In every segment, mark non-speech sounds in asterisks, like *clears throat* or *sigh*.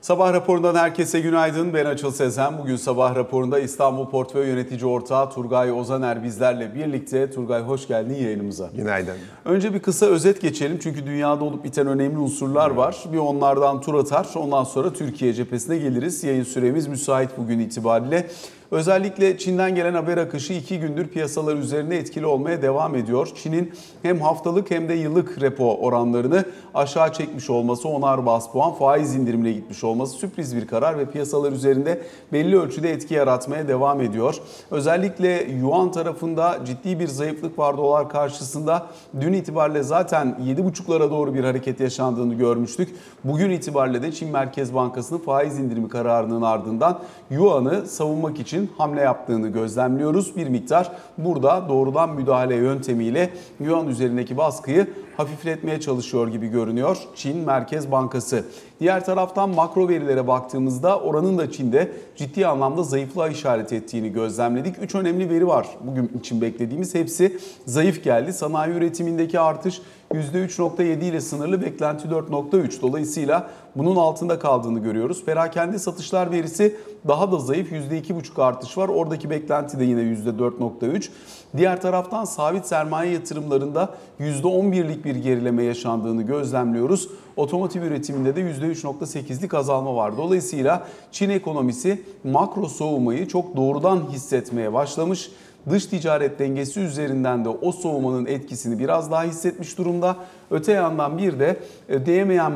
Sabah raporundan herkese günaydın. Ben Açıl Sezen. Bugün sabah raporunda İstanbul Portföy Yönetici Ortağı Turgay Ozaner bizlerle birlikte. Turgay hoş geldin yayınımıza. Günaydın. Önce bir kısa özet geçelim çünkü dünyada olup biten önemli unsurlar var. Bir onlardan tur atar ondan sonra Türkiye cephesine geliriz. Yayın süremiz müsait bugün itibariyle. Özellikle Çin'den gelen haber akışı iki gündür piyasalar üzerinde etkili olmaya devam ediyor. Çin'in hem haftalık hem de yıllık repo oranlarını aşağı çekmiş olması, onar bas puan faiz indirimine gitmiş olması sürpriz bir karar ve piyasalar üzerinde belli ölçüde etki yaratmaya devam ediyor. Özellikle Yuan tarafında ciddi bir zayıflık var dolar karşısında. Dün itibariyle zaten 7,5'lara doğru bir hareket yaşandığını görmüştük. Bugün itibariyle de Çin Merkez Bankası'nın faiz indirimi kararının ardından Yuan'ı savunmak için hamle yaptığını gözlemliyoruz. Bir miktar burada doğrudan müdahale yöntemiyle Yuan üzerindeki baskıyı hafifletmeye çalışıyor gibi görünüyor Çin Merkez Bankası. Diğer taraftan makro verilere baktığımızda oranın da Çin'de ciddi anlamda zayıflığa işaret ettiğini gözlemledik. Üç önemli veri var bugün için beklediğimiz. Hepsi zayıf geldi. Sanayi üretimindeki artış %3.7 ile sınırlı beklenti 4.3. Dolayısıyla bunun altında kaldığını görüyoruz. Perakende satışlar verisi daha da zayıf %2.5 artış var. Oradaki beklenti de yine %4.3. Diğer taraftan sabit sermaye yatırımlarında %11'lik bir gerileme yaşandığını gözlemliyoruz. Otomotiv üretiminde de %3.8'lik azalma var. Dolayısıyla Çin ekonomisi makro soğumayı çok doğrudan hissetmeye başlamış. Dış ticaret dengesi üzerinden de o soğumanın etkisini biraz daha hissetmiş durumda. Öte yandan bir de ödeyemeyen,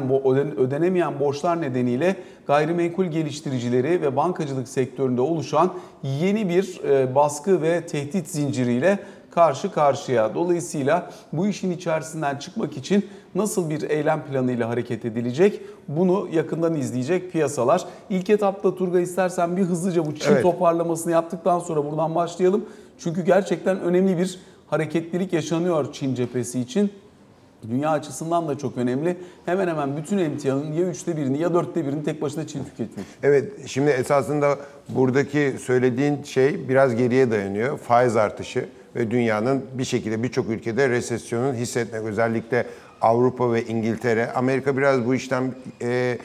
ödenemeyen borçlar nedeniyle gayrimenkul geliştiricileri ve bankacılık sektöründe oluşan yeni bir e, baskı ve tehdit zinciriyle karşı karşıya. Dolayısıyla bu işin içerisinden çıkmak için nasıl bir eylem planıyla hareket edilecek bunu yakından izleyecek piyasalar. İlk etapta Turga istersen bir hızlıca bu Çin evet. toparlamasını yaptıktan sonra buradan başlayalım. Çünkü gerçekten önemli bir hareketlilik yaşanıyor Çin cephesi için. Dünya açısından da çok önemli. Hemen hemen bütün emtianın ya üçte birini ya dörtte birini tek başına Çin tüketmiş. Evet şimdi esasında buradaki söylediğin şey biraz geriye dayanıyor. Faiz artışı ve dünyanın bir şekilde birçok ülkede resesyonun hissetmek özellikle Avrupa ve İngiltere. Amerika biraz bu işten e,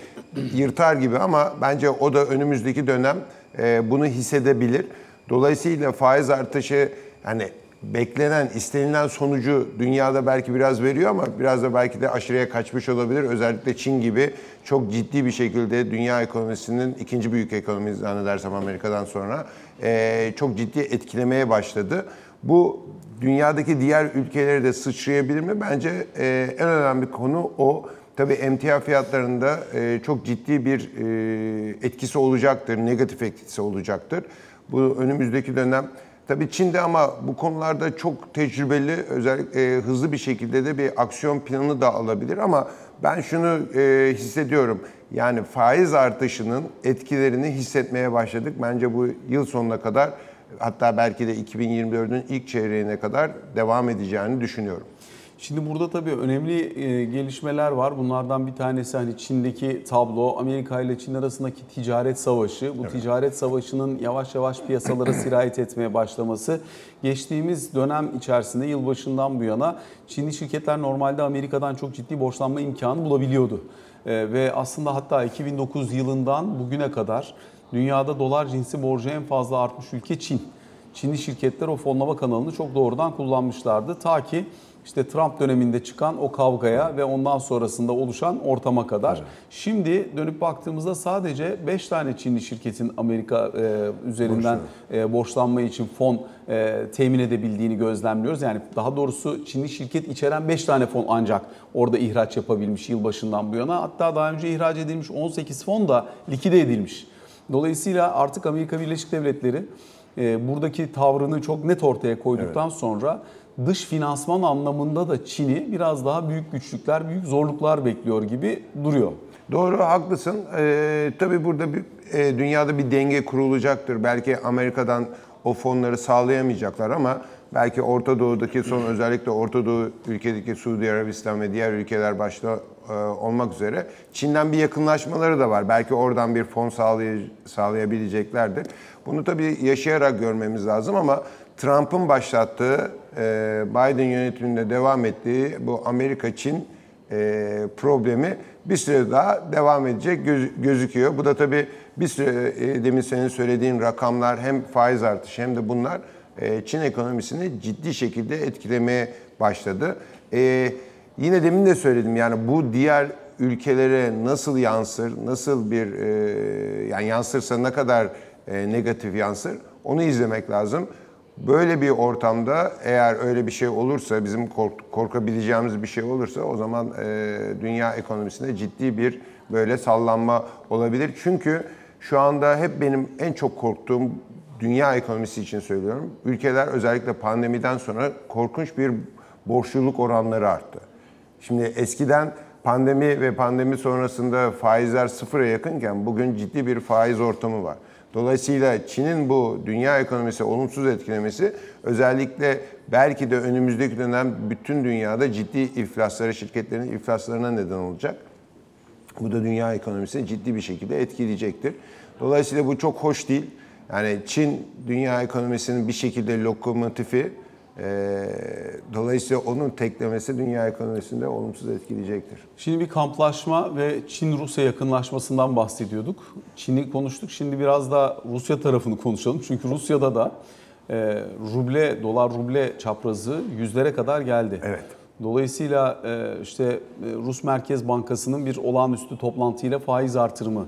yırtar gibi ama bence o da önümüzdeki dönem e, bunu hissedebilir. Dolayısıyla faiz artışı yani beklenen, istenilen sonucu dünyada belki biraz veriyor ama biraz da belki de aşırıya kaçmış olabilir. Özellikle Çin gibi çok ciddi bir şekilde dünya ekonomisinin ikinci büyük ekonomisi zannedersem Amerika'dan sonra e, çok ciddi etkilemeye başladı. Bu dünyadaki diğer ülkeleri de sıçrayabilir mi? Bence e, en önemli konu o. Tabii emtia fiyatlarında e, çok ciddi bir e, etkisi olacaktır, negatif etkisi olacaktır. Bu önümüzdeki dönem Tabii Çin'de ama bu konularda çok tecrübeli, özellikle e, hızlı bir şekilde de bir aksiyon planı da alabilir ama ben şunu e, hissediyorum. Yani faiz artışının etkilerini hissetmeye başladık. Bence bu yıl sonuna kadar hatta belki de 2024'ün ilk çeyreğine kadar devam edeceğini düşünüyorum. Şimdi burada tabii önemli e, gelişmeler var. Bunlardan bir tanesi hani Çin'deki tablo, Amerika ile Çin arasındaki ticaret savaşı. Bu evet. ticaret savaşının yavaş yavaş piyasalara sirayet etmeye başlaması. Geçtiğimiz dönem içerisinde yılbaşından bu yana Çinli şirketler normalde Amerika'dan çok ciddi borçlanma imkanı bulabiliyordu. E, ve aslında hatta 2009 yılından bugüne kadar dünyada dolar cinsi borcu en fazla artmış ülke Çin. Çinli şirketler o fonlama kanalını çok doğrudan kullanmışlardı. Ta ki işte Trump döneminde çıkan o kavgaya ve ondan sonrasında oluşan ortama kadar. Evet. Şimdi dönüp baktığımızda sadece 5 tane Çinli şirketin Amerika e, üzerinden e, borçlanma için fon e, temin edebildiğini gözlemliyoruz. Yani daha doğrusu Çinli şirket içeren 5 tane fon ancak orada ihraç yapabilmiş yılbaşından bu yana. Hatta daha önce ihraç edilmiş 18 fon da likide edilmiş. Dolayısıyla artık Amerika Birleşik Devletleri e, buradaki tavrını çok net ortaya koyduktan evet. sonra dış finansman anlamında da Çin'i biraz daha büyük güçlükler, büyük zorluklar bekliyor gibi duruyor. Doğru, haklısın. Ee, tabii burada bir, e, dünyada bir denge kurulacaktır. Belki Amerika'dan o fonları sağlayamayacaklar ama belki Orta Doğu'daki son özellikle Orta Doğu ülkedeki Suudi Arabistan ve diğer ülkeler başta e, olmak üzere Çin'den bir yakınlaşmaları da var. Belki oradan bir fon sağlay sağlayabileceklerdir. Bunu tabii yaşayarak görmemiz lazım ama Trump'ın başlattığı, e, Biden yönetiminde devam ettiği bu Amerika-Çin e, problemi bir süre daha devam edecek göz- gözüküyor. Bu da tabii bir süre demin senin söylediğin rakamlar hem faiz artışı hem de bunlar Çin ekonomisini ciddi şekilde etkilemeye başladı. E, yine demin de söyledim yani bu diğer ülkelere nasıl yansır, nasıl bir e, yani yansırsa ne kadar e, negatif yansır onu izlemek lazım. Böyle bir ortamda eğer öyle bir şey olursa, bizim kork- korkabileceğimiz bir şey olursa o zaman e, dünya ekonomisinde ciddi bir böyle sallanma olabilir. Çünkü şu anda hep benim en çok korktuğum dünya ekonomisi için söylüyorum. Ülkeler özellikle pandemiden sonra korkunç bir borçluluk oranları arttı. Şimdi eskiden pandemi ve pandemi sonrasında faizler sıfıra yakınken bugün ciddi bir faiz ortamı var. Dolayısıyla Çin'in bu dünya ekonomisi olumsuz etkilemesi özellikle belki de önümüzdeki dönem bütün dünyada ciddi iflaslara, şirketlerin iflaslarına neden olacak. Bu da dünya ekonomisini ciddi bir şekilde etkileyecektir. Dolayısıyla bu çok hoş değil. Yani Çin dünya ekonomisinin bir şekilde lokomotifi. Ee, dolayısıyla onun teklemesi dünya ekonomisinde olumsuz etkileyecektir. Şimdi bir kamplaşma ve Çin-Rusya yakınlaşmasından bahsediyorduk. Çin'i konuştuk. Şimdi biraz da Rusya tarafını konuşalım. Çünkü Rusya'da da e, ruble, dolar ruble çaprazı yüzlere kadar geldi. Evet. Dolayısıyla e, işte e, Rus Merkez Bankası'nın bir olağanüstü toplantıyla faiz artırımı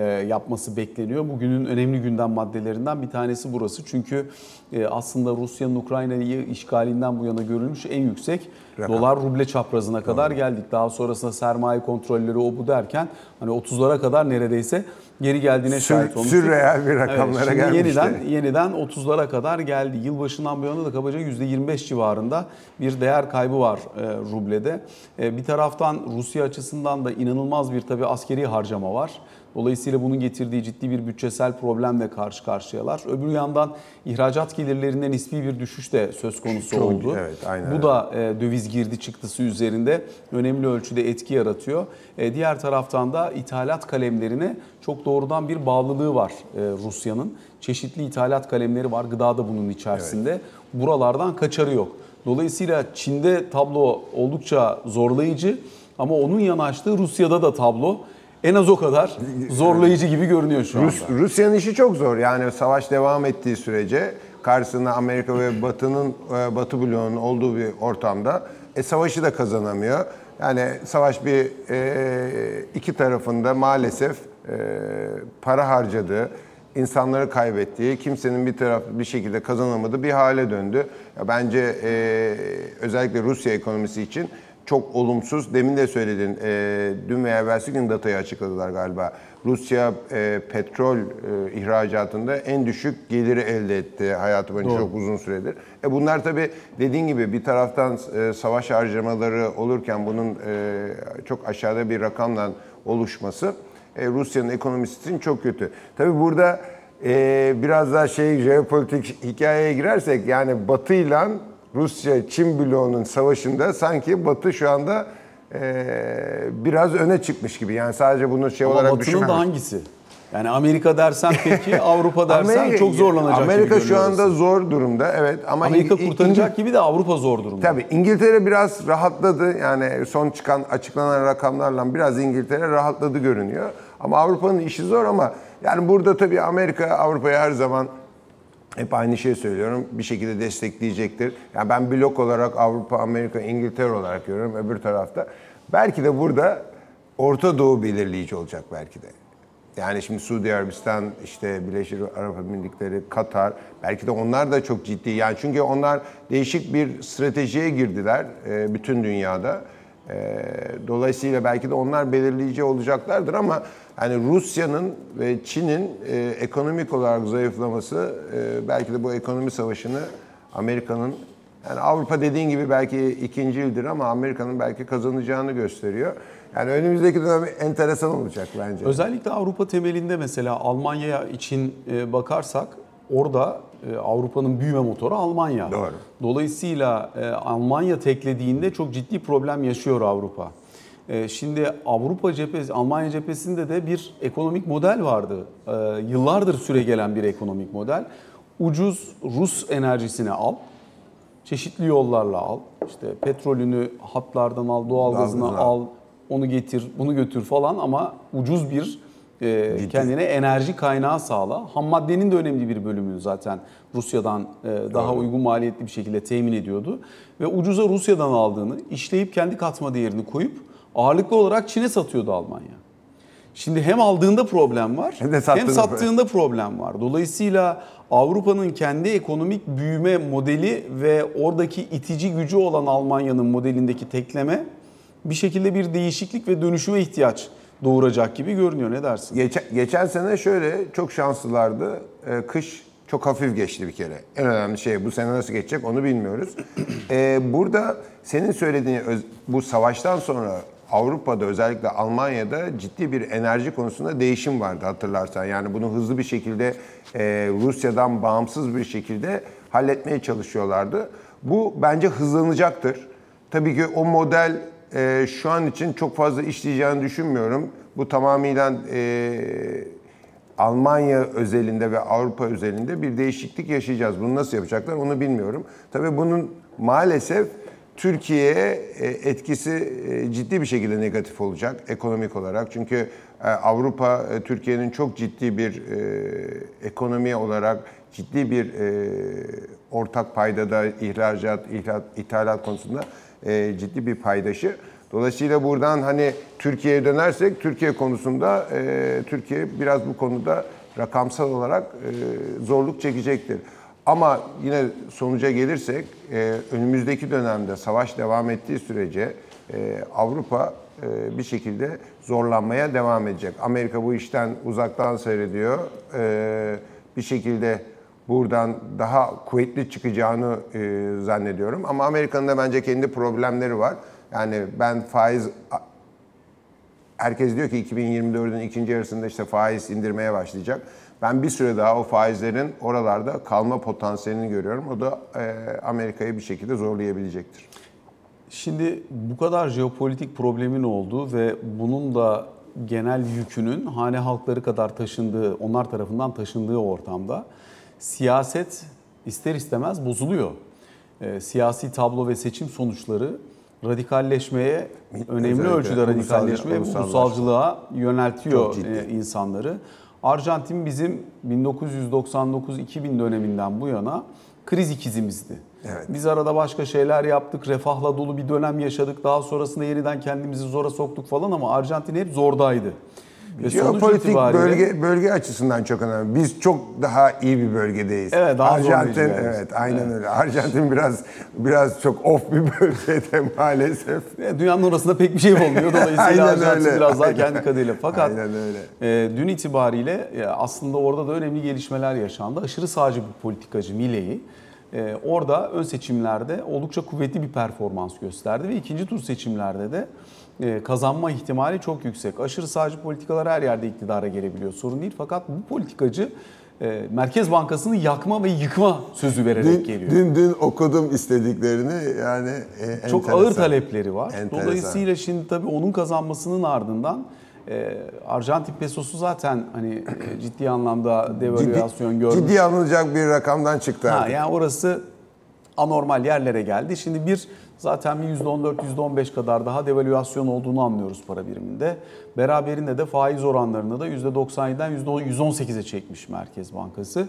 yapması bekleniyor. Bugünün önemli gündem maddelerinden bir tanesi burası. Çünkü e, aslında Rusya'nın Ukrayna'yı işgalinden bu yana görülmüş en yüksek Rakam. dolar ruble çaprazına kadar geldik. Daha sonrasında sermaye kontrolleri o bu derken hani 30'lara kadar neredeyse geri geldiğine Sür- şahit olmuştuk. sürreel bir rakamlara şimdi gelmişti. Yeniden, yeniden 30'lara kadar geldi. Yılbaşından bu yana da kabaca %25 civarında bir değer kaybı var e, rublede. E, bir taraftan Rusya açısından da inanılmaz bir tabii askeri harcama var. Dolayısıyla bunun getirdiği ciddi bir bütçesel problemle karşı karşıyalar. Öbür yandan ihracat gelirlerinde nispi bir düşüş de söz konusu Çok- oldu. evet, aynen Bu da e, döviz girdi çıktısı üzerinde önemli ölçüde etki yaratıyor. E, diğer taraftan da ithalat kalemlerine çok doğrudan bir bağlılığı var e, Rusya'nın. Çeşitli ithalat kalemleri var. Gıda da bunun içerisinde. Buralardan kaçarı yok. Dolayısıyla Çin'de tablo oldukça zorlayıcı ama onun yanaştığı Rusya'da da tablo en az o kadar zorlayıcı gibi görünüyor şu anda. Rus, Rusya'nın işi çok zor. Yani savaş devam ettiği sürece karşısında Amerika ve *laughs* Batı'nın e, Batı bloğunun olduğu bir ortamda e, savaşı da kazanamıyor. Yani savaş bir e, iki tarafında maalesef e, para harcadığı, insanları kaybettiği, kimsenin bir taraf bir şekilde kazanamadığı bir hale döndü. Ya bence e, özellikle Rusya ekonomisi için çok olumsuz. Demin de söyledin, e, dün veya evvelsi gün datayı açıkladılar galiba. Rusya e, petrol e, ihracatında en düşük geliri elde etti hayatı boyunca çok uzun süredir. E bunlar tabii dediğin gibi bir taraftan e, savaş harcamaları olurken bunun e, çok aşağıda bir rakamla oluşması e, Rusya'nın ekonomisi için çok kötü. Tabii burada e, biraz daha şey jeopolitik hikayeye girersek yani Batı'yla Rusya Çin bloğunun savaşında sanki Batı şu anda e, biraz öne çıkmış gibi. Yani sadece bunu şey Ama olarak Batı'nın da düşünmemek. hangisi? Yani Amerika dersen peki, *laughs* Avrupa dersen Amerika- çok zorlanacak Amerika gibi şu anda zor durumda evet ama Amerika İng- kurtaracak gibi de Avrupa zor durumda. Tabii İngiltere biraz rahatladı. Yani son çıkan açıklanan rakamlarla biraz İngiltere rahatladı görünüyor. Ama Avrupa'nın işi zor ama yani burada tabii Amerika Avrupa'ya her zaman hep aynı şeyi söylüyorum. Bir şekilde destekleyecektir. Yani ben blok olarak Avrupa, Amerika, İngiltere olarak görüyorum öbür tarafta. Belki de burada Orta Doğu belirleyici olacak belki de. Yani şimdi Suudi Arabistan, işte Birleşik Arap Emirlikleri, Katar belki de onlar da çok ciddi. Yani çünkü onlar değişik bir stratejiye girdiler e, bütün dünyada. E, Dolayısıyla belki de onlar belirleyici olacaklardır ama yani Rusya'nın ve Çin'in e, ekonomik olarak zayıflaması e, belki de bu ekonomi savaşını Amerika'nın yani Avrupa dediğin gibi belki ikinci ildir ama Amerika'nın belki kazanacağını gösteriyor. Yani önümüzdeki dönem enteresan olacak bence. Özellikle Avrupa temelinde mesela Almanya için e, bakarsak orada e, Avrupa'nın büyüme motoru Almanya. Doğru. Dolayısıyla e, Almanya teklediğinde çok ciddi problem yaşıyor Avrupa. E, Şimdi Avrupa cephesi, Almanya cephesinde de bir ekonomik model vardı. Yıllardır süre gelen bir ekonomik model. Ucuz Rus enerjisini al, çeşitli yollarla al. işte petrolünü hatlardan al, Doğalgazını al, onu getir, bunu götür falan ama ucuz bir e, Ciddi. kendine enerji kaynağı sağla. Ham maddenin de önemli bir bölümünü zaten Rusya'dan e, daha uygun maliyetli bir şekilde temin ediyordu. Ve ucuza Rusya'dan aldığını işleyip kendi katma değerini koyup ağırlıklı olarak Çin'e satıyordu Almanya. Şimdi hem aldığında problem var Hem de hem sattığında problem var. Dolayısıyla Avrupa'nın kendi ekonomik büyüme modeli ve oradaki itici gücü olan Almanya'nın modelindeki tekleme bir şekilde bir değişiklik ve dönüşüme ihtiyaç doğuracak gibi görünüyor. Ne dersin? Geçen, geçen sene şöyle çok şanslılardı. Ee, kış çok hafif geçti bir kere. En önemli şey bu sene nasıl geçecek onu bilmiyoruz. *clears throat* Ee, burada senin söylediğin bu savaştan sonra Avrupa'da özellikle Almanya'da ciddi bir enerji konusunda değişim vardı hatırlarsan. Yani bunu hızlı bir şekilde e, Rusya'dan bağımsız bir şekilde halletmeye çalışıyorlardı. Bu bence hızlanacaktır. Tabii ki o model e, şu an için çok fazla işleyeceğini düşünmüyorum. Bu tamamıyla e, Almanya özelinde ve Avrupa özelinde bir değişiklik yaşayacağız. Bunu nasıl yapacaklar onu bilmiyorum. Tabii bunun maalesef Türkiye'ye e, etkisi e, ciddi bir şekilde negatif olacak ekonomik olarak. Çünkü e, Avrupa Türkiye'nin çok ciddi bir e, ekonomi olarak ciddi bir e, ortak paydada ihracat, ihracat, ithalat konusunda e, ciddi bir paydaşı. Dolayısıyla buradan hani Türkiye'ye dönersek Türkiye konusunda e, Türkiye biraz bu konuda rakamsal olarak e, zorluk çekecektir. Ama yine sonuca gelirsek e, önümüzdeki dönemde savaş devam ettiği sürece e, Avrupa e, bir şekilde zorlanmaya devam edecek. Amerika bu işten uzaktan seyrediyor. E, bir şekilde buradan daha kuvvetli çıkacağını e, zannediyorum. Ama Amerika'nın da bence kendi problemleri var. Yani ben faiz herkes diyor ki 2024'ün ikinci yarısında işte faiz indirmeye başlayacak. Ben bir süre daha o faizlerin oralarda kalma potansiyelini görüyorum. O da e, Amerika'yı bir şekilde zorlayabilecektir. Şimdi bu kadar jeopolitik problemin olduğu ve bunun da genel yükünün hane halkları kadar taşındığı, onlar tarafından taşındığı ortamda siyaset ister istemez bozuluyor. E, siyasi tablo ve seçim sonuçları radikalleşmeye, önemli Özellikle ölçüde ulusal- radikalleşmeye, ulusallaşma. ulusalcılığa yöneltiyor e, insanları. Arjantin bizim 1999-2000 döneminden bu yana kriz ikizimizdi. Evet. Biz arada başka şeyler yaptık, refahla dolu bir dönem yaşadık. Daha sonrasında yeniden kendimizi zora soktuk falan ama Arjantin hep zordaydı. Ve Jeopolitik itibariyle- bölge bölge açısından çok önemli. Biz çok daha iyi bir bölgedeyiz. Evet, daha Arjantin evet aynen öyle. Arjantin biraz biraz çok off bir *laughs* bölgede maalesef. E, Dünyanın orasında pek bir şey olmuyor. *laughs* Dolayısıyla Arjantin öyle. biraz daha Aynen. kendi kaderıyla. Fakat Aynen öyle. e, dün itibariyle e, aslında orada da önemli gelişmeler yaşandı. Aşırı sağcı bir politikacı Milley e, orada ön seçimlerde oldukça kuvvetli bir performans gösterdi ve ikinci tur seçimlerde de kazanma ihtimali çok yüksek. Aşırı sağcı politikalar her yerde iktidara gelebiliyor. Sorun değil. Fakat bu politikacı e, Merkez Bankası'nı yakma ve yıkma sözü vererek Dün, geliyor. dün dün okudum istediklerini yani e, Çok ağır talepleri var. Enteresan. Dolayısıyla şimdi tabii onun kazanmasının ardından e, Arjantin pesosu zaten hani e, ciddi anlamda devalüasyon görmüş. Ciddi alınacak bir rakamdan çıktı Ha, yani orası anormal yerlere geldi. Şimdi bir zaten bir %14, %15 kadar daha devalüasyon olduğunu anlıyoruz para biriminde. Beraberinde de faiz oranlarını da %97'den %118'e çekmiş Merkez Bankası.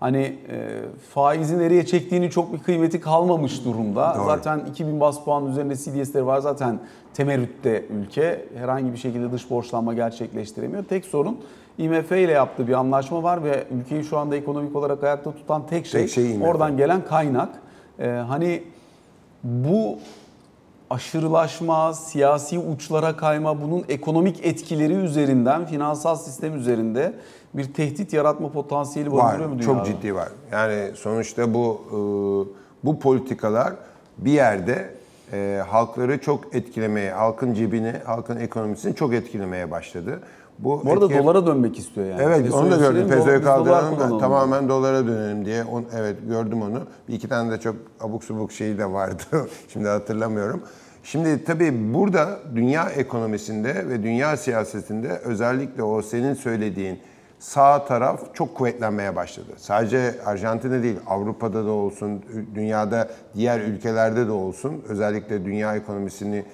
Hani e, faizi nereye çektiğini çok bir kıymeti kalmamış durumda. Doğru. Zaten 2000 bas puan üzerinde CDS'leri var. Zaten temerrütte ülke herhangi bir şekilde dış borçlanma gerçekleştiremiyor. Tek sorun IMF ile yaptığı bir anlaşma var ve ülkeyi şu anda ekonomik olarak ayakta tutan tek şey, Tek şey IMF. oradan gelen kaynak. Ee, hani bu aşırılaşma, siyasi uçlara kayma, bunun ekonomik etkileri üzerinden, finansal sistem üzerinde bir tehdit yaratma potansiyeli Var, barındırıyor mu dünyada? çok ciddi var. Yani sonuçta bu e, bu politikalar bir yerde e, halkları çok etkilemeye, halkın cebini, halkın ekonomisini çok etkilemeye başladı. Bu, Bu arada etki- dolara dönmek istiyor yani. Evet Pesoyu onu da gördüm. dolar kaldıralım tamamen dolara dönelim diye. On, evet gördüm onu. Bir iki tane de çok abuk subuk şeyi de vardı. *laughs* Şimdi hatırlamıyorum. Şimdi tabii burada dünya ekonomisinde ve dünya siyasetinde özellikle o senin söylediğin sağ taraf çok kuvvetlenmeye başladı. Sadece Arjantin'de değil, Avrupa'da da olsun, dünyada diğer ülkelerde de olsun, özellikle dünya ekonomisini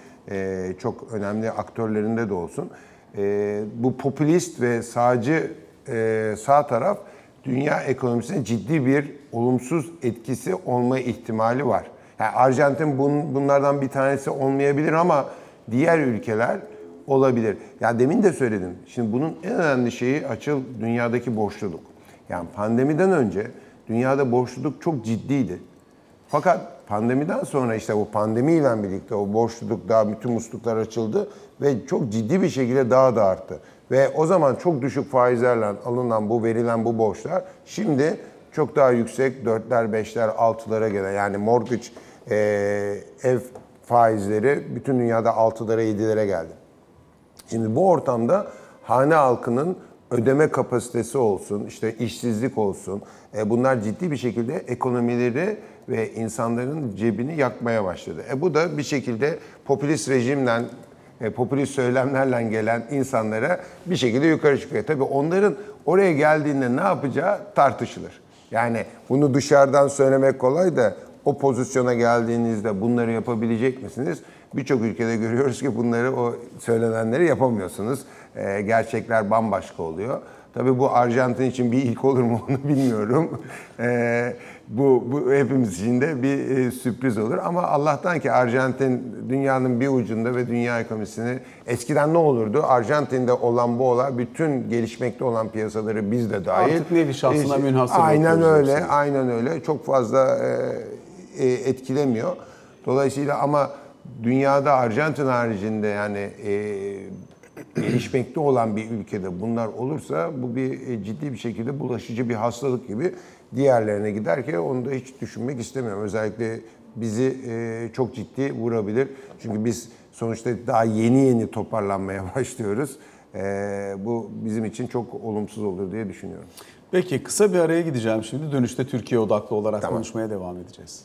çok önemli aktörlerinde de olsun. E, bu popülist ve sağcı e, sağ taraf dünya ekonomisine ciddi bir olumsuz etkisi olma ihtimali var. Yani Arjantin bun, bunlardan bir tanesi olmayabilir ama diğer ülkeler olabilir. Ya demin de söyledim. Şimdi bunun en önemli şeyi açıl dünyadaki borçluluk. Yani pandemiden önce dünyada borçluluk çok ciddiydi. Fakat pandemiden sonra işte bu pandemiyle birlikte o borçluluk daha bütün musluklar açıldı ve çok ciddi bir şekilde daha da arttı. Ve o zaman çok düşük faizlerle alınan bu verilen bu borçlar şimdi çok daha yüksek 4'ler, 5'ler, 6'lara gelen yani mortgage e, ev faizleri bütün dünyada 6'lara 7'lere geldi. Şimdi bu ortamda hane halkının ödeme kapasitesi olsun, işte işsizlik olsun, e, bunlar ciddi bir şekilde ekonomileri ve insanların cebini yakmaya başladı. E, bu da bir şekilde popülist rejimden, e, popülist söylemlerle gelen insanlara bir şekilde yukarı çıkıyor. Tabii onların oraya geldiğinde ne yapacağı tartışılır. Yani bunu dışarıdan söylemek kolay da o pozisyona geldiğinizde bunları yapabilecek misiniz? Birçok ülkede görüyoruz ki bunları o söylenenleri yapamıyorsunuz. Ee, gerçekler bambaşka oluyor. Tabii bu Arjantin için bir ilk olur mu *laughs* onu bilmiyorum. Ee, bu, bu hepimiz için de bir e, sürpriz olur. Ama Allah'tan ki Arjantin dünyanın bir ucunda ve dünya ekonomisini eskiden ne olurdu? Arjantin'de olan bu olay bütün gelişmekte olan piyasaları biz de dahil. Artık nevi şahsına E, münhasır Aynen öyle, hepsine. aynen öyle. Çok fazla e, e, etkilemiyor. Dolayısıyla ama dünyada Arjantin haricinde yani e, gelişmekte olan bir ülkede bunlar olursa bu bir e, ciddi bir şekilde bulaşıcı bir hastalık gibi diğerlerine gider ki onu da hiç düşünmek istemiyorum. Özellikle bizi e, çok ciddi vurabilir. Çünkü biz sonuçta daha yeni yeni toparlanmaya *laughs* başlıyoruz. E, bu bizim için çok olumsuz olur diye düşünüyorum. Peki kısa bir araya gideceğim şimdi. Dönüşte Türkiye odaklı olarak Tamam. konuşmaya devam edeceğiz.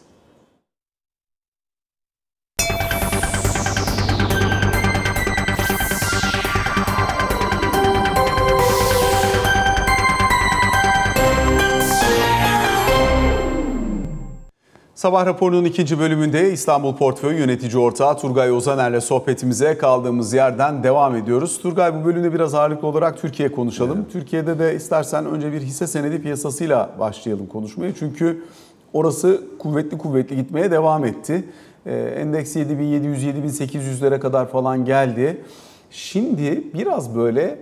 Sabah raporunun ikinci bölümünde İstanbul Portföy Yönetici Ortağı Turgay Ozaner'le sohbetimize kaldığımız yerden devam ediyoruz. Turgay bu bölümde biraz ağırlıklı olarak Türkiye konuşalım. Türkiye'de de istersen önce bir hisse senedi piyasasıyla başlayalım konuşmayı. Çünkü orası kuvvetli kuvvetli gitmeye devam etti. Ee, Endeks 7700-7800'lere kadar falan geldi. Şimdi biraz böyle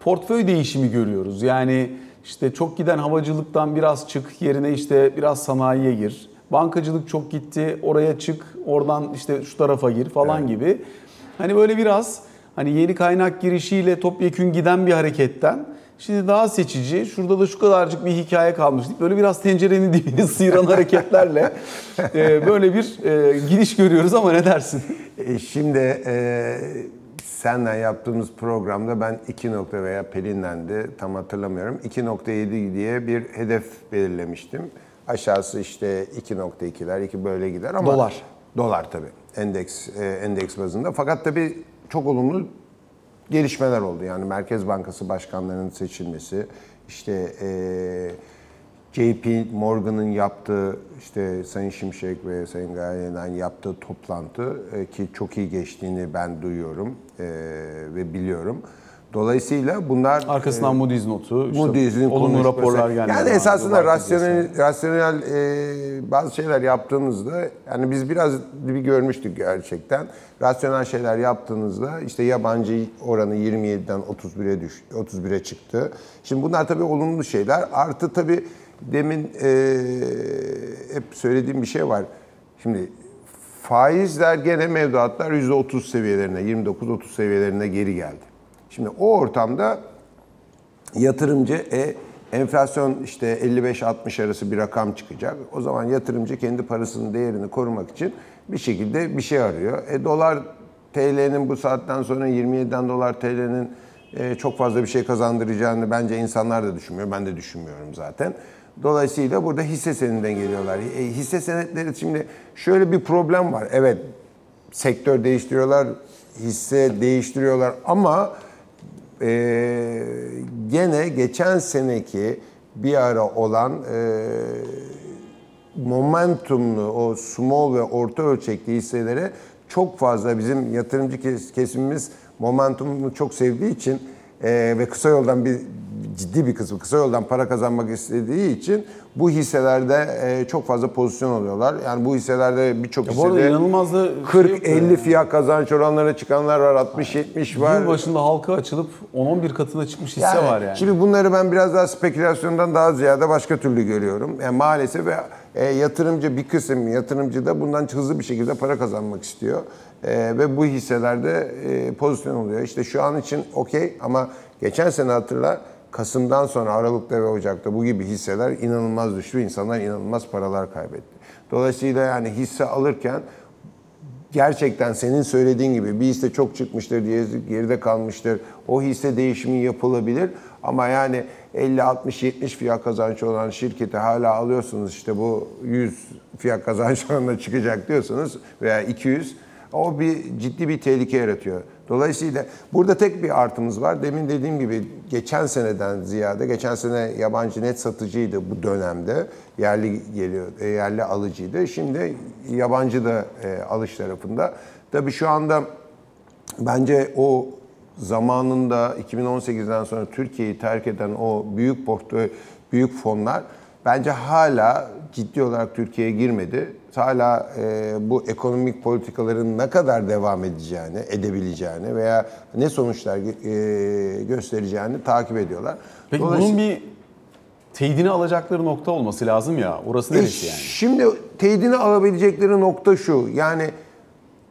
portföy değişimi görüyoruz. Yani işte çok giden havacılıktan biraz çık, yerine işte biraz sanayiye gir. Bankacılık çok gitti, oraya çık, oradan işte şu tarafa gir falan gibi. Hani böyle biraz hani yeni kaynak girişiyle topyekün giden bir hareketten şimdi daha seçici, şurada da şu kadarcık bir hikaye kalmış deyip böyle biraz tencerenin dibini *laughs* sıyıran hareketlerle e, böyle bir e, gidiş görüyoruz ama ne dersin? E, Şimdi e, senle yaptığımız programda ben 2 nokta veya Pelin'den de tam hatırlamıyorum 2.7 diye bir hedef belirlemiştim. Aşağısı işte 2.2'ler, 2 böyle gider ama Dolar. Dolar tabii. Endeks e, endeks bazında. Fakat tabii çok olumlu gelişmeler oldu. Yani Merkez Bankası başkanlarının seçilmesi, işte e, JP Morgan'ın yaptığı işte Sayın Şimşek ve Sayın Gaye'den yaptığı toplantı e, ki çok iyi geçtiğini ben duyuyorum e, ve biliyorum. Dolayısıyla bunlar Arkasından Moody's notu, işte Moody's'in olumlu raporlar gelmeye Yani esasında rasyonel, rasyonel e, bazı şeyler yaptığınızda yani biz biraz bir görmüştük gerçekten. Rasyonel şeyler yaptığınızda işte yabancı oranı 27'den 31'e düş 31'e çıktı. Şimdi bunlar tabii olumlu şeyler. Artı tabii demin e, hep söylediğim bir şey var. Şimdi faizler gene mevduatlar %30 seviyelerine, 29-30 seviyelerine geri geldi. Şimdi o ortamda yatırımcı e, enflasyon işte 55-60 arası bir rakam çıkacak. O zaman yatırımcı kendi parasının değerini korumak için bir şekilde bir şey arıyor. E, dolar TL'nin bu saatten sonra 27'den dolar TL'nin e, çok fazla bir şey kazandıracağını bence insanlar da düşünmüyor. Ben de düşünmüyorum zaten. Dolayısıyla burada hisse senedinden geliyorlar. E, hisse senetleri şimdi şöyle bir problem var. Evet sektör değiştiriyorlar, hisse değiştiriyorlar ama e, gene geçen seneki bir ara olan e, momentumlu o small ve orta ölçekli hisselere çok fazla bizim yatırımcı kes- kesimimiz momentumunu çok sevdiği için e, ve kısa yoldan bir ciddi bir kısmı kısa yoldan para kazanmak istediği için bu hisselerde e, çok fazla pozisyon alıyorlar. Yani bu hisselerde birçok hissede inanılmaz da şey yok da 40-50 fiyat kazanç oranlarına çıkanlar var, 60-70 var. Yıl başında halka açılıp 10-11 katına çıkmış hisse Yani var yani. Şimdi bunları ben biraz daha spekülasyondan daha ziyade başka türlü görüyorum. Yani maalesef ve e, yatırımcı bir kısım yatırımcı da bundan hızlı bir şekilde para kazanmak istiyor. E, ve bu hisselerde e, pozisyon oluyor. İşte şu an için okey ama geçen sene hatırla Kasım'dan sonra Aralık'ta ve Ocak'ta bu gibi hisseler inanılmaz düştü. İnsanlar inanılmaz paralar kaybetti. Dolayısıyla yani hisse alırken gerçekten senin söylediğin gibi bir hisse çok çıkmıştır diye geride kalmıştır. O hisse değişimi yapılabilir ama yani 50 60 70 fiyat kazancı olan şirketi hala alıyorsunuz işte bu 100 fiyat kazancı *laughs* oranında çıkacak diyorsunuz veya 200 o bir ciddi bir tehlike yaratıyor. Dolayısıyla burada tek bir artımız var. Demin dediğim gibi geçen seneden ziyade, geçen sene yabancı net satıcıydı bu dönemde. Yerli geliyor, e, yerli alıcıydı. Şimdi yabancı da e, alış tarafında. Tabii şu anda bence o zamanında 2018'den sonra Türkiye'yi terk eden o büyük portföy, büyük fonlar bence hala ciddi olarak Türkiye'ye girmedi. Hala e, bu ekonomik politikaların ne kadar devam edeceğini, edebileceğini veya ne sonuçlar e, göstereceğini takip ediyorlar. Peki bunun bir teyidini alacakları nokta olması lazım ya. Orası E, neresi yani? Şimdi teyidini alabilecekleri nokta şu. Yani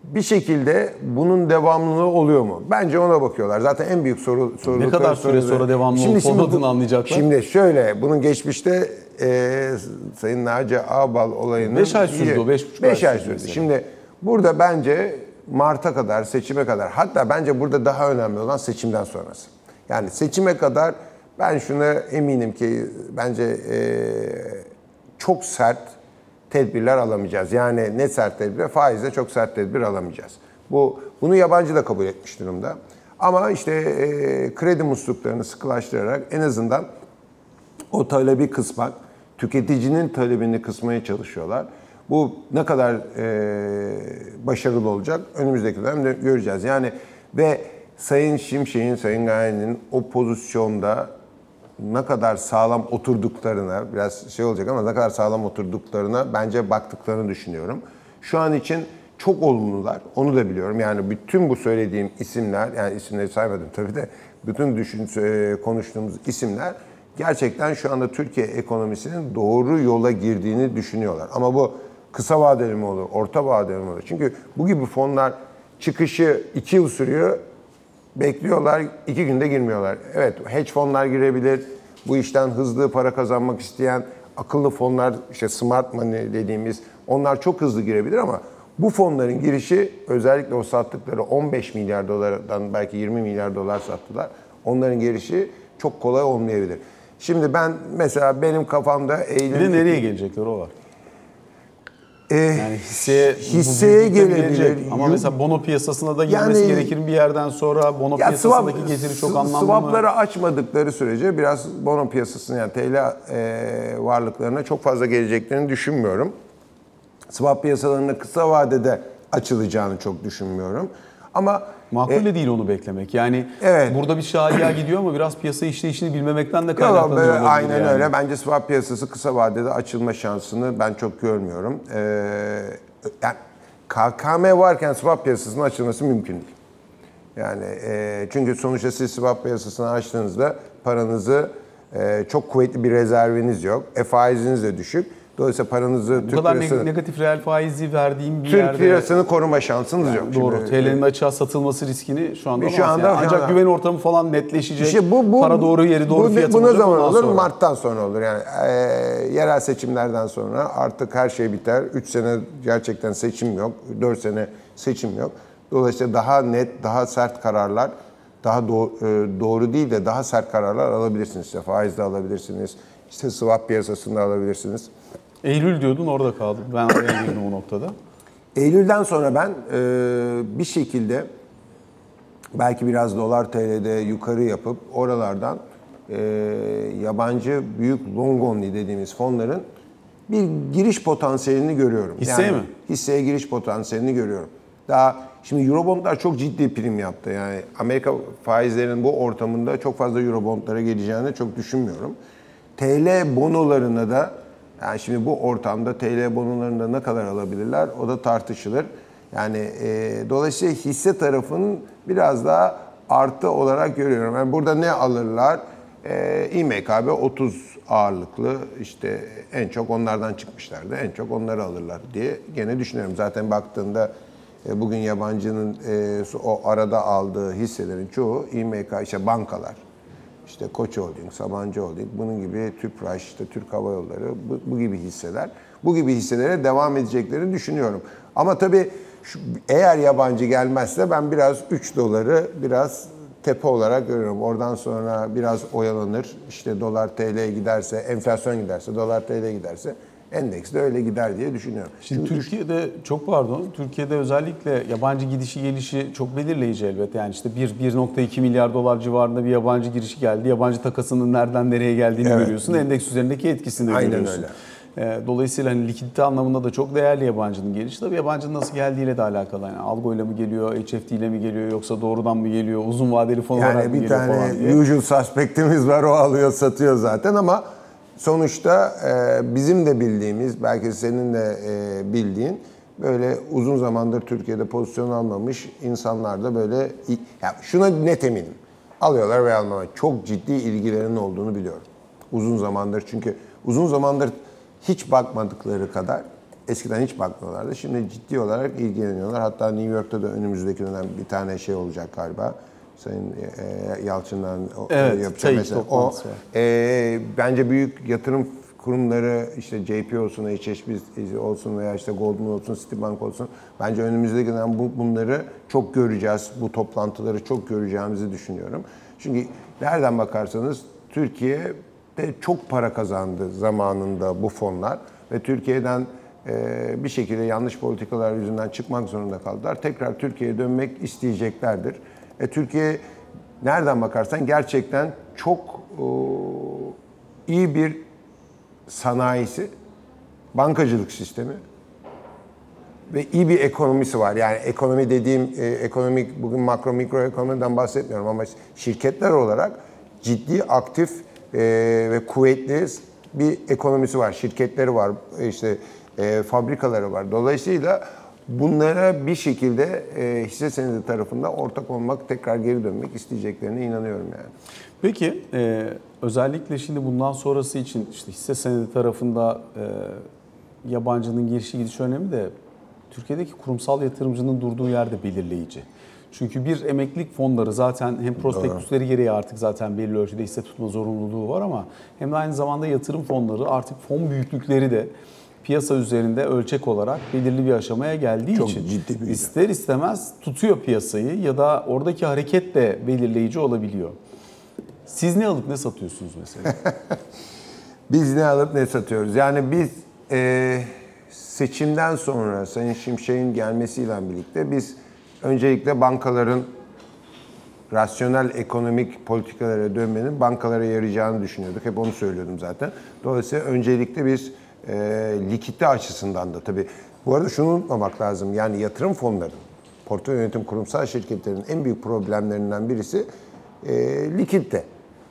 bir şekilde bunun devamlılığı oluyor mu? Bence ona bakıyorlar. Zaten en büyük soru soru kadar süre sonra devamlı olup olmadığını anlayacaklar? Şimdi şöyle, bunun geçmişte e, Sayın Naci Ağbal olayının... Beş ay sürdü o, beş buçuk ay Beş ay sürdü sürdü. mesela. Şimdi burada bence Mart'a kadar, seçime kadar, hatta bence burada daha önemli olan seçimden sonrası. Yani seçime kadar ben şuna eminim ki bence e, çok sert tedbirler alamayacağız. Yani ne sert tedbir? Faizle çok sert tedbir alamayacağız. Bu bunu yabancı da kabul etmiş durumda. Ama işte e, kredi musluklarını sıkılaştırarak en azından o talebi kısmak, tüketicinin talebini kısmaya çalışıyorlar. Bu ne kadar e, başarılı olacak önümüzdeki dönemde göreceğiz. Yani ve Sayın Şimşek'in, Sayın Gayen'in o pozisyonda ne kadar sağlam oturduklarına, biraz şey olacak ama ne kadar sağlam oturduklarına bence baktıklarını düşünüyorum. Şu an için çok olumlular, onu da biliyorum. Yani bütün bu söylediğim isimler, yani isimleri saymadım tabii de, bütün düşün, e, konuştuğumuz isimler gerçekten şu anda Türkiye ekonomisinin doğru yola girdiğini düşünüyorlar. Ama bu kısa vadeli mi olur, orta vadeli mi olur? Çünkü bu gibi fonlar çıkışı iki yıl sürüyor, bekliyorlar, iki günde girmiyorlar. Evet, hedge fonlar girebilir. Bu işten hızlı para kazanmak isteyen akıllı fonlar, işte smart money dediğimiz, onlar çok hızlı girebilir ama bu fonların girişi özellikle o sattıkları 15 milyar dolardan belki 20 milyar dolar sattılar. Onların girişi çok kolay olmayabilir. Şimdi ben mesela benim kafamda Bir Eylül... de nereye gelecekler o var. Eh, Yani hisseye, hisseye gelebilir. Ama mesela bono piyasasına da girmesi Yani- gerekir bir yerden sonra. Bono Ya piyasasındaki swap- getiri çok anlamlı Swapları mı? açmadıkları sürece biraz bono piyasasına yani TL e, varlıklarına çok fazla geleceklerini düşünmüyorum. Swap piyasalarında kısa vadede açılacağını çok düşünmüyorum. Ama Makul de değil onu beklemek. Yani Evet. burada bir şahia *clears throat* gidiyor ama biraz piyasa işleyişini bilmemekten de Yok, kaynaklanıyor olabilir aynen yani. öyle. Bence swap piyasası kısa vadede açılma şansını ben çok görmüyorum. Ee, yani KKM varken swap piyasasının açılması mümkün değil. Yani e, çünkü sonuçta siz swap piyasasını açtığınızda paranızı e, çok kuvvetli bir rezerviniz yok. E faiziniz de düşük. Dolayısıyla paranızı Bu Türk kadar lirası, neg- negatif reel faizi verdiğim bir Türk yerde lirasını koruma şansınız yok. doğru. TL'nin açığa satılması riskini şu anda Bir şu anda- yani. Ancak anda- güven ortamı falan netleşecek. İşte bu, bu, para doğru yeri doğru bu, fiyatı Bu ne zaman olur? sonra. Mart'tan sonra olur. Yani e, yerel seçimlerden sonra artık her şey biter. 3 sene gerçekten seçim yok. 4 sene seçim yok. Dolayısıyla daha net, daha sert kararlar, daha do- e, doğru değil de daha sert kararlar alabilirsiniz. İşte faizde alabilirsiniz. İşte swap piyasasında alabilirsiniz. Eylül diyordun orada kaldım. Ben araya girdim o noktada. Eylül'den sonra ben e, bir şekilde belki biraz dolar TL'de yukarı yapıp oralardan e, yabancı büyük long only dediğimiz fonların bir giriş potansiyelini görüyorum. Hisseye mi? Hisseye giriş potansiyelini görüyorum. Daha şimdi Eurobondlar çok ciddi prim yaptı. Yani Amerika faizlerinin bu ortamında çok fazla Eurobondlara geleceğini çok düşünmüyorum. TL bonolarına da yani şimdi bu ortamda TL bonolarında ne kadar alabilirler o da tartışılır. Yani e, dolayısıyla hisse tarafının biraz daha artı olarak görüyorum. Yani burada ne alırlar? E, İMKB 30 ağırlıklı işte en çok onlardan çıkmışlardı. En çok onları alırlar diye gene düşünüyorum. Zaten baktığında e, bugün yabancının e, o arada aldığı hisselerin çoğu İMK işte bankalar. İşte Koç Holding, Sabancı Holding, bunun gibi Tüpraş, işte Türk Hava Yolları, bu, bu gibi hisseler. Bu gibi hisselere devam edeceklerini düşünüyorum. Ama tabii şu, eğer yabancı gelmezse ben biraz 3 doları biraz tepe olarak görüyorum. Oradan sonra biraz oyalanır. İşte dolar TL giderse, enflasyon giderse, dolar TL giderse endeks de öyle gider diye düşünüyorum. Şimdi Türkiye'de çok pardon, Türkiye'de özellikle yabancı gidişi gelişi çok belirleyici elbette. Yani işte 1 1.2 milyar dolar civarında bir yabancı girişi geldi. Yabancı takasının nereden nereye geldiğini Evet. görüyorsun. Endeks üzerindeki etkisini de Aynen görüyorsun. öyle. Ee, Dolayısıyla hani likidite anlamında da çok değerli yabancının gelişi. Tabii yabancının nasıl geldiğiyle de alakalı. Yani algoyla mı geliyor, HFT ile mi geliyor yoksa doğrudan mı geliyor, uzun vadeli fon olarak mı Yani bir geliyor tane falan diye. usual suspect'imiz var o alıyor satıyor zaten ama sonuçta e, bizim de bildiğimiz belki senin de e, bildiğin böyle uzun zamandır Türkiye'de pozisyon almamış insanlar da böyle ya şuna net eminim. Alıyorlar ve almıyorlar. Çok ciddi ilgilerinin olduğunu biliyorum. Uzun zamandır çünkü uzun zamandır hiç bakmadıkları kadar eskiden hiç bakmıyorlardı. Şimdi ciddi olarak ilgileniyorlar. Hatta New York'ta da önümüzdeki dönem bir tane şey olacak galiba. Sayın e, Yalçın'dan o- Evet, yapacak mesela. O e, bence büyük yatırım kurumları işte JP olsun, HSBC olsun veya işte Goldman olsun, Citibank olsun. Bence önümüzdeki dönem bu, bunları çok göreceğiz. Bu toplantıları çok göreceğimizi düşünüyorum. Çünkü nereden bakarsanız Türkiye'de çok para kazandı zamanında bu fonlar ve Türkiye'den e, bir şekilde yanlış politikalar yüzünden çıkmak zorunda kaldılar. Tekrar Türkiye'ye dönmek isteyeceklerdir. E, Türkiye nereden bakarsan gerçekten çok e, iyi bir sanayisi, bankacılık sistemi ve iyi bir ekonomisi var. Yani ekonomi dediğim e, ekonomik bugün makro mikro ekonomiden bahsetmiyorum ama şirketler olarak ciddi aktif e, ve kuvvetli bir ekonomisi var. Şirketleri var, işte e, fabrikaları var. Dolayısıyla bunlara bir şekilde e, hisse senedi tarafında ortak olmak, tekrar geri dönmek isteyeceklerine inanıyorum yani. Peki e, özellikle şimdi bundan sonrası için işte hisse senedi tarafında e, yabancının girişi gidişi önemli de Türkiye'deki kurumsal yatırımcının durduğu yerde belirleyici. Çünkü bir emeklilik fonları zaten hem prospektüsleri gereği artık zaten belli ölçüde hisse tutma zorunluluğu var ama hem de aynı zamanda yatırım fonları artık fon büyüklükleri de piyasa üzerinde ölçek olarak belirli bir aşamaya geldiği Çok için ciddi büyüdü. ister istemez tutuyor piyasayı ya da oradaki hareket de belirleyici olabiliyor. Siz ne alıp ne satıyorsunuz mesela? *laughs* Biz ne alıp ne satıyoruz? Yani biz e, seçimden sonra Sayın Şimşek'in gelmesiyle birlikte biz öncelikle bankaların rasyonel ekonomik politikalara dönmenin bankalara yarayacağını düşünüyorduk. Hep onu söylüyordum zaten. Dolayısıyla öncelikle biz e, likidite açısından da tabii. Bu arada şunu unutmamak lazım. Yani yatırım fonları, portföy yönetim kurumsal şirketlerin en büyük problemlerinden birisi e, likidite.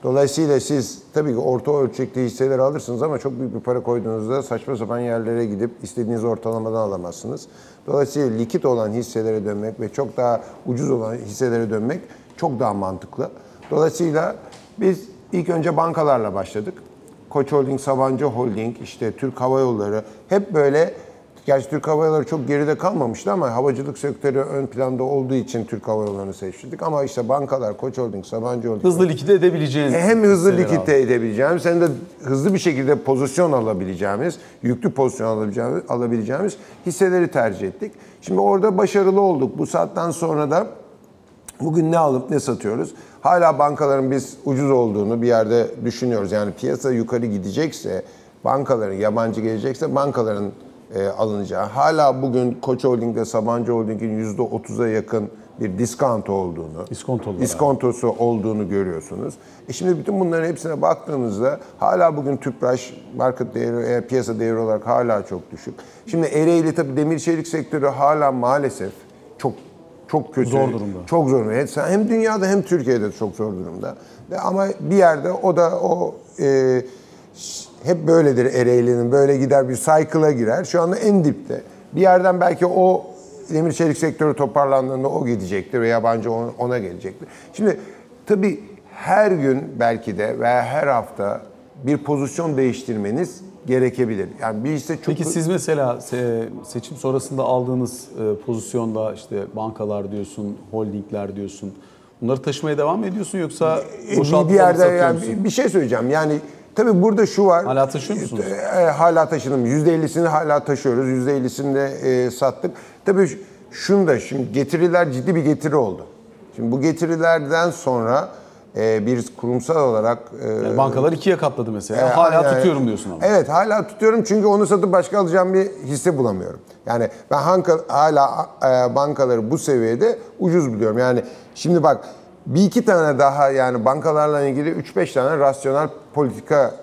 Dolayısıyla siz tabii ki orta ölçekli hisseler alırsınız ama çok büyük bir para koyduğunuzda saçma sapan yerlere gidip istediğiniz ortalamadan alamazsınız. Dolayısıyla likit olan hisselere dönmek ve çok daha ucuz olan hisselere dönmek çok daha mantıklı. Dolayısıyla biz ilk önce bankalarla başladık. Koç Holding, Sabancı Holding, işte Türk Hava Yolları hep böyle Gerçi Türk Hava Yolları çok geride kalmamıştı ama havacılık sektörü ön planda olduğu için Türk Hava Yolları'nı seçtik. Ama işte bankalar, Koç Holding, Sabancı Holding, Hızlı likide edebileceğiniz. hem hızlı likite edebileceğimiz hem de hızlı bir şekilde pozisyon alabileceğimiz, yüklü pozisyon alabileceğimiz, alabileceğimiz hisseleri tercih ettik. Şimdi orada başarılı olduk. Bu saatten sonra da bugün ne alıp ne satıyoruz? Hala bankaların biz ucuz olduğunu bir yerde düşünüyoruz. Yani piyasa yukarı gidecekse, bankaların yabancı gelecekse bankaların e, alınacağı. Hala bugün Koç Holding ve Sabancı Holding'in %30'a yakın bir diskonto olduğunu, İskontolu var, iskontosu olduğunu görüyorsunuz. E şimdi bütün bunların hepsine baktığınızda hala bugün Tüpraş market değeri, e, piyasa değeri olarak hala çok düşük. Şimdi Ereğli tabii demir çelik sektörü hala maalesef çok çok kötü. Zor durumda. Çok zor durumda. Hem dünyada hem Türkiye'de çok zor durumda. Ama bir yerde o da o e, hep böyledir Ereğli'nin. Böyle gider bir cycle'a girer. Şu anda en dipte. Bir yerden belki o demir çelik sektörü toparlandığında o gidecektir ve yabancı ona, ona gelecektir. Şimdi tabii her gün belki de veya her hafta bir pozisyon değiştirmeniz gerekebilir. Yani bir hisse çok Peki siz mesela se- seçim sonrasında aldığınız e, pozisyonda işte bankalar diyorsun, holdingler diyorsun. Bunları taşımaya devam mı ediyorsun yoksa E, bir, boşaltıp bir yerde yani musun? bir, şey söyleyeceğim. Yani tabii burada şu var. Hala taşıyor musunuz? E, e, hala taşıdım. %50'sini hala taşıyoruz. %50'sini de e, sattık. Tabii şunu da şimdi getiriler ciddi bir getiri oldu. Şimdi bu getirilerden sonra e, bir kurumsal olarak e, Yani bankalar ikiye katladı mesela. e, Hala yani- tutuyorum diyorsun ama. Evet hala tutuyorum çünkü onu satıp başka alacağım bir hisse bulamıyorum. Yani ben hanka, hala e, bankaları bu seviyede ucuz biliyorum. Yani şimdi bak bir iki tane daha yani bankalarla ilgili 3-5 tane rasyonel politika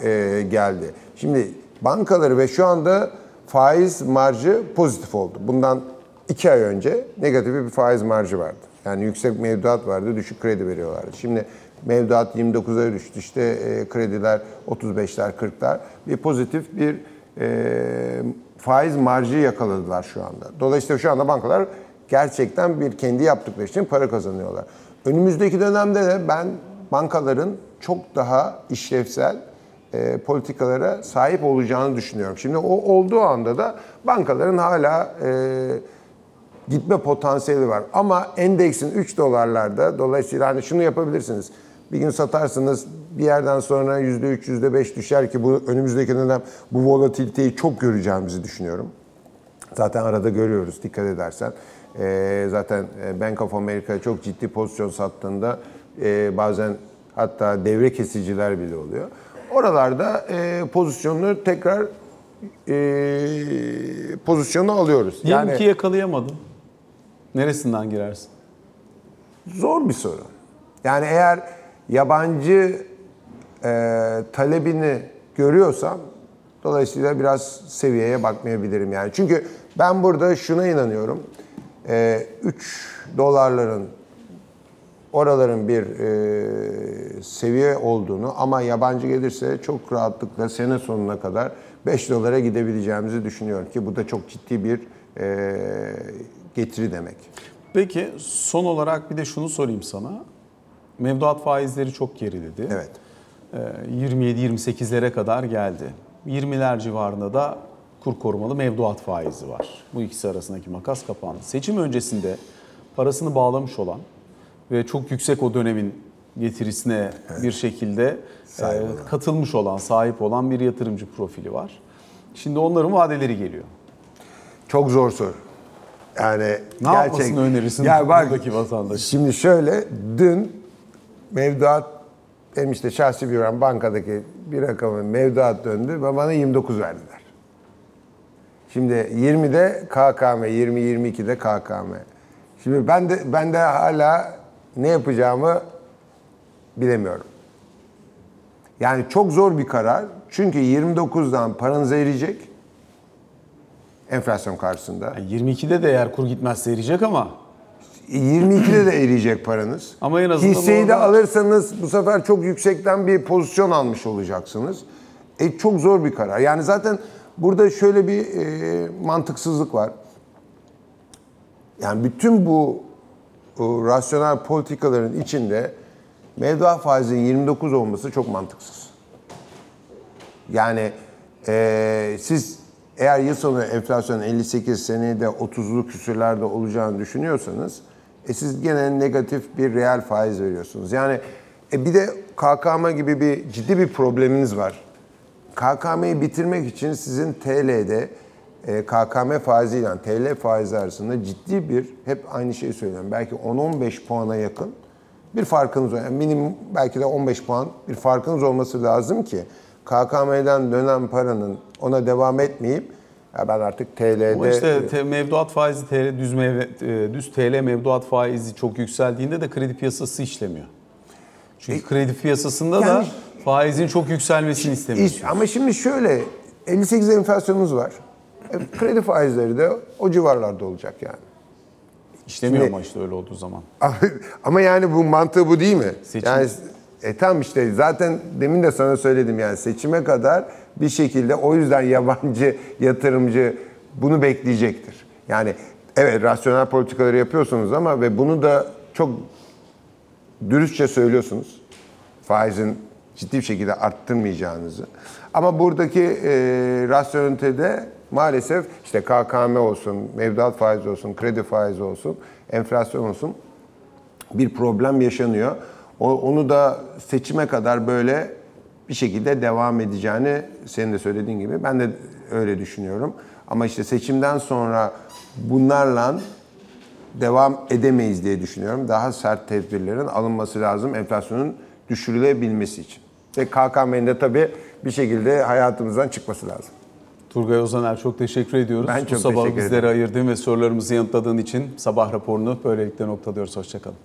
e, geldi. Şimdi bankaları ve şu anda faiz marjı pozitif oldu. Bundan iki ay önce negatif bir faiz marjı vardı. Yani yüksek mevduat vardı, düşük kredi veriyorlardı. Şimdi mevduat 29'a düştü, işte e, krediler 35'ler, 40'lar. Bir pozitif bir e, faiz marjı yakaladılar şu anda. Dolayısıyla şu anda bankalar gerçekten bir kendi yaptıkları için para kazanıyorlar. Önümüzdeki dönemde de ben bankaların çok daha işlevsel e, politikalara sahip olacağını düşünüyorum. Şimdi o olduğu anda da bankaların hala e, gitme potansiyeli var. Ama endeksin 3 dolarlarda dolayısıyla hani şunu yapabilirsiniz. Bir gün satarsınız bir yerden sonra %3, %5 düşer ki bu önümüzdeki dönem bu volatiliteyi çok göreceğimizi düşünüyorum. Zaten arada görüyoruz dikkat edersen. Ee, zaten e, Bank of America çok ciddi pozisyon sattığında e, bazen hatta devre kesiciler bile oluyor. Oralarda e, pozisyonunu tekrar e, pozisyonu alıyoruz. Diyelim ki yakalayamadın. Neresinden girersin? Zor bir soru. Yani eğer yabancı e, talebini görüyorsam dolayısıyla biraz seviyeye bakmayabilirim yani. Çünkü ben burada şuna inanıyorum. E, 3 dolarların oraların bir e, seviye olduğunu ama yabancı gelirse çok rahatlıkla sene sonuna kadar 5 dolara gidebileceğimizi düşünüyorum ki bu da çok ciddi bir e, getiri demek. Peki son olarak bir de şunu sorayım sana. Mevduat faizleri çok geriledi. Evet. Ee, 27-28'lere kadar geldi. 20'ler civarında da kur korumalı mevduat faizi var. Bu ikisi arasındaki makas kapandı. Seçim öncesinde parasını bağlamış olan ve çok yüksek o dönemin getirisine bir şekilde e, katılmış olan, sahip olan bir yatırımcı profili var. Şimdi onların vadeleri geliyor. Çok zor soru. Yani Ne yapmasını önerirsin Ya bak, buradaki vatandaş? Şimdi şöyle, dün mevduat, benim işte şahsi bir bankadaki bir rakamın mevduat döndü ve bana 29 verdiler. Şimdi 20'de KKM, 20-22'de KKM. Şimdi ben de ben de hala ne yapacağımı bilemiyorum. Yani çok zor bir karar. Çünkü 29'dan paranız eriyecek. Enflasyon karşısında. Yani 22'de de eğer kur gitmezse eriyecek ama 22'de de eriyecek paranız. Ama en azından Hisseyi de orada- alırsanız bu sefer çok yüksekten bir pozisyon almış olacaksınız. E, çok zor bir karar. Yani zaten burada şöyle bir e, mantıksızlık var. Yani bütün bu e, rasyonel politikaların içinde mevduat faizinin 29 olması çok mantıksız. Yani e, siz eğer yıl sonu enflasyon 58 senede 30'lu küsürlerde olacağını düşünüyorsanız e, siz gene negatif bir reel faiz veriyorsunuz. Yani e, bir de KKM gibi bir ciddi bir probleminiz var. KKM'yi bitirmek için sizin TL'de e, KKM faiziyle TL faizi arasında ciddi bir hep aynı şeyi söylüyorum. Belki 10-15 puana yakın bir farkınız var. Yani minimum belki de 15 puan bir farkınız olması lazım ki KKM'den dönen paranın ona devam etmeyip Ya ben artık TL'de Ama işte te- mevduat faizi TL, düz, mevve- e, düz TL mevduat faizi çok yükseldiğinde de kredi piyasası işlemiyor. Çünkü kredi piyasasında da E, yani- faizin çok yükselmesini istemiyorsun. İş- ama şimdi şöyle 58 enflasyonumuz var. E, kredi faizleri de o civarlarda olacak yani. İşlemiyor Şimdi- ama işte öyle olduğu zaman. *laughs* Ama yani bu mantığı bu değil mi? Seçim- Yani e tam işte zaten demin de sana söyledim yani seçime kadar bir şekilde o yüzden *laughs* yabancı yatırımcı bunu bekleyecektir. Yani evet rasyonel politikaları yapıyorsunuz ama ve bunu da çok dürüstçe söylüyorsunuz. Faizin ciddi bir şekilde arttırmayacağınızı. Ama buradaki e, rasyonelitede maalesef işte KKM olsun, mevduat faizi olsun, kredi faizi olsun, enflasyon olsun bir problem yaşanıyor. Onu da seçime kadar böyle bir şekilde devam edeceğini senin de söylediğin gibi ben de öyle düşünüyorum. Ama işte seçimden sonra bunlarla devam edemeyiz diye düşünüyorum. Daha sert tedbirlerin alınması lazım enflasyonun düşürülebilmesi için. Ve KKM'nin de tabii bir şekilde hayatımızdan çıkması lazım. Turgay Ozaner çok teşekkür ediyoruz. Ben Bu çok sabah teşekkür bizlere ayırdığın ve sorularımızı yanıtladığın için sabah raporunu böylelikle noktalıyoruz. Hoşçakalın.